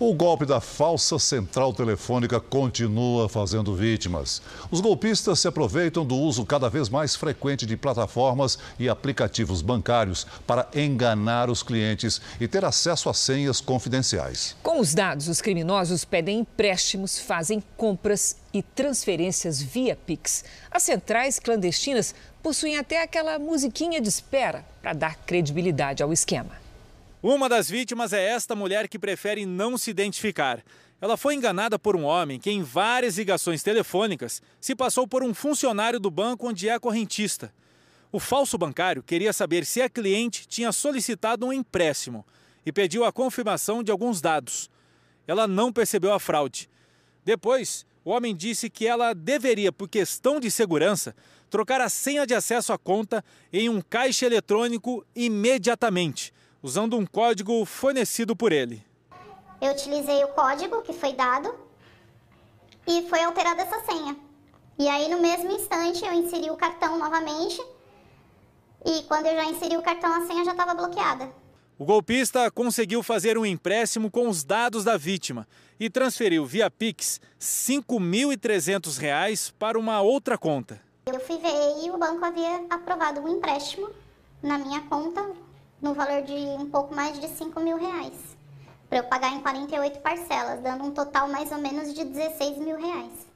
O golpe da falsa central telefônica continua fazendo vítimas. Os golpistas se aproveitam do uso cada vez mais frequente de plataformas e aplicativos bancários para enganar os clientes e ter acesso a senhas confidenciais. Com os dados, os criminosos pedem empréstimos, fazem compras e transferências via Pix. As centrais clandestinas possuem até aquela musiquinha de espera para dar credibilidade ao esquema. Uma das vítimas é esta mulher que prefere não se identificar. Ela foi enganada por um homem que, em várias ligações telefônicas, se passou por um funcionário do banco onde é correntista. O falso bancário queria saber se a cliente tinha solicitado um empréstimo e pediu a confirmação de alguns dados. Ela não percebeu a fraude. Depois, o homem disse que ela deveria, por questão de segurança, trocar a senha de acesso à conta em um caixa eletrônico imediatamente usando um código fornecido por ele. Eu utilizei o código que foi dado e foi alterada essa senha. E aí, no mesmo instante, eu inseri o cartão novamente e quando eu já inseri o cartão, a senha já estava bloqueada. O golpista conseguiu fazer um empréstimo com os dados da vítima e transferiu via Pix R$ 5.300 para uma outra conta. Eu fui ver e o banco havia aprovado um empréstimo na minha conta no valor de um pouco mais de 5 mil reais. Para eu pagar em 48 parcelas, dando um total mais ou menos de 16 mil reais.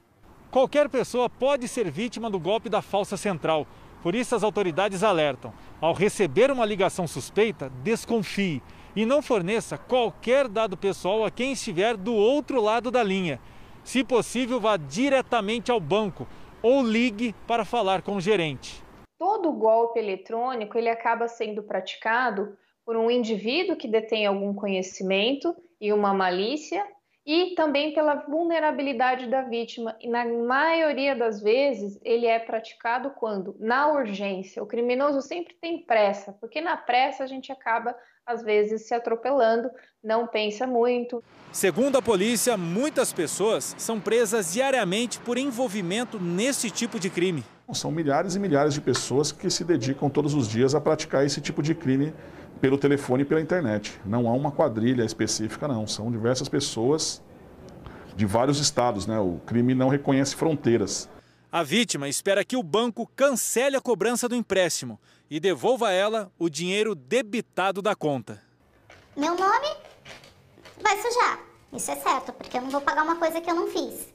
Qualquer pessoa pode ser vítima do golpe da falsa central. Por isso, as autoridades alertam: ao receber uma ligação suspeita, desconfie e não forneça qualquer dado pessoal a quem estiver do outro lado da linha. Se possível, vá diretamente ao banco ou ligue para falar com o gerente todo golpe eletrônico ele acaba sendo praticado por um indivíduo que detém algum conhecimento e uma malícia e também pela vulnerabilidade da vítima. E na maioria das vezes ele é praticado quando? Na urgência. O criminoso sempre tem pressa, porque na pressa a gente acaba às vezes se atropelando, não pensa muito. Segundo a polícia, muitas pessoas são presas diariamente por envolvimento nesse tipo de crime. São milhares e milhares de pessoas que se dedicam todos os dias a praticar esse tipo de crime pelo telefone e pela internet. Não há uma quadrilha específica, não. São diversas pessoas de vários estados. Né? O crime não reconhece fronteiras. A vítima espera que o banco cancele a cobrança do empréstimo e devolva a ela o dinheiro debitado da conta. Meu nome vai sujar. Isso é certo, porque eu não vou pagar uma coisa que eu não fiz.